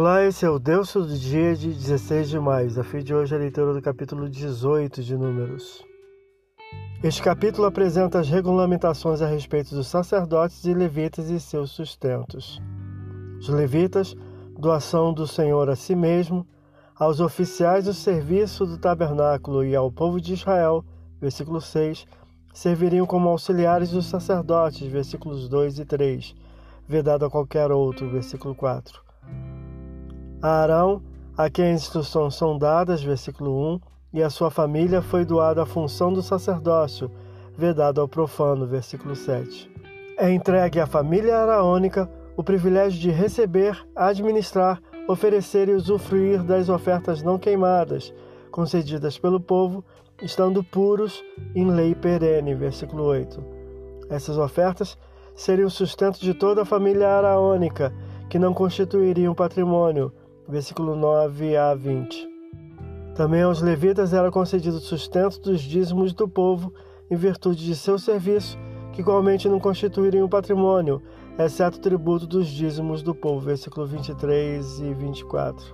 Olá, esse é o Deus do dia de 16 de maio. A fim de hoje é a leitura do capítulo 18 de Números. Este capítulo apresenta as regulamentações a respeito dos sacerdotes e levitas e seus sustentos. Os levitas, doação do Senhor a si mesmo, aos oficiais do serviço do tabernáculo e ao povo de Israel, versículo 6, serviriam como auxiliares dos sacerdotes, versículos 2 e 3, vedado a qualquer outro, versículo 4. A Arão, a quem as instruções são dadas, versículo 1, e a sua família foi doada a função do sacerdócio, vedado ao profano, versículo 7. É entregue à família araônica o privilégio de receber, administrar, oferecer e usufruir das ofertas não queimadas, concedidas pelo povo, estando puros em lei perene, versículo 8. Essas ofertas seriam o sustento de toda a família araônica, que não constituiriam patrimônio, versículo 9 a 20. Também aos levitas era concedido sustento dos dízimos do povo em virtude de seu serviço, que igualmente não constituiriam patrimônio, exceto o tributo dos dízimos do povo, versículo 23 e 24.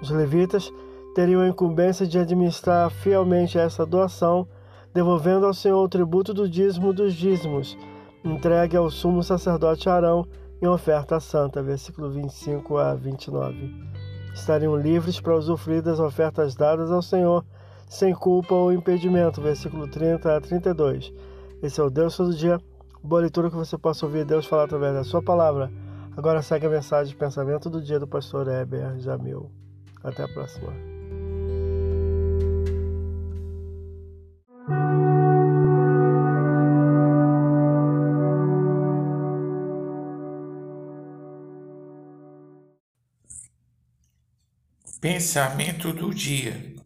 Os levitas teriam a incumbência de administrar fielmente essa doação, devolvendo ao Senhor o tributo do dízimo dos dízimos, entregue ao sumo sacerdote Arão em oferta santa, versículo 25 a 29. Estariam livres para usufruir das ofertas dadas ao Senhor, sem culpa ou impedimento, versículo 30 a 32. Esse é o Deus todo dia. Boa leitura que você possa ouvir Deus falar através da sua palavra. Agora segue a mensagem de pensamento do dia do pastor Heber Jamil. Até a próxima. Pensamento do dia.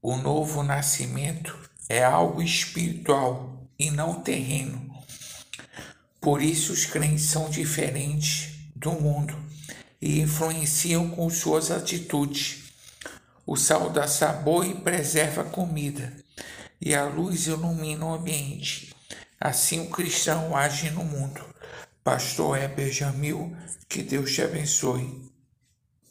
O novo nascimento é algo espiritual e não terreno. Por isso os crentes são diferentes do mundo e influenciam com suas atitudes. O sal dá sabor e preserva a comida, e a luz ilumina o ambiente. Assim o cristão age no mundo. Pastor Heber Jamil, que Deus te abençoe.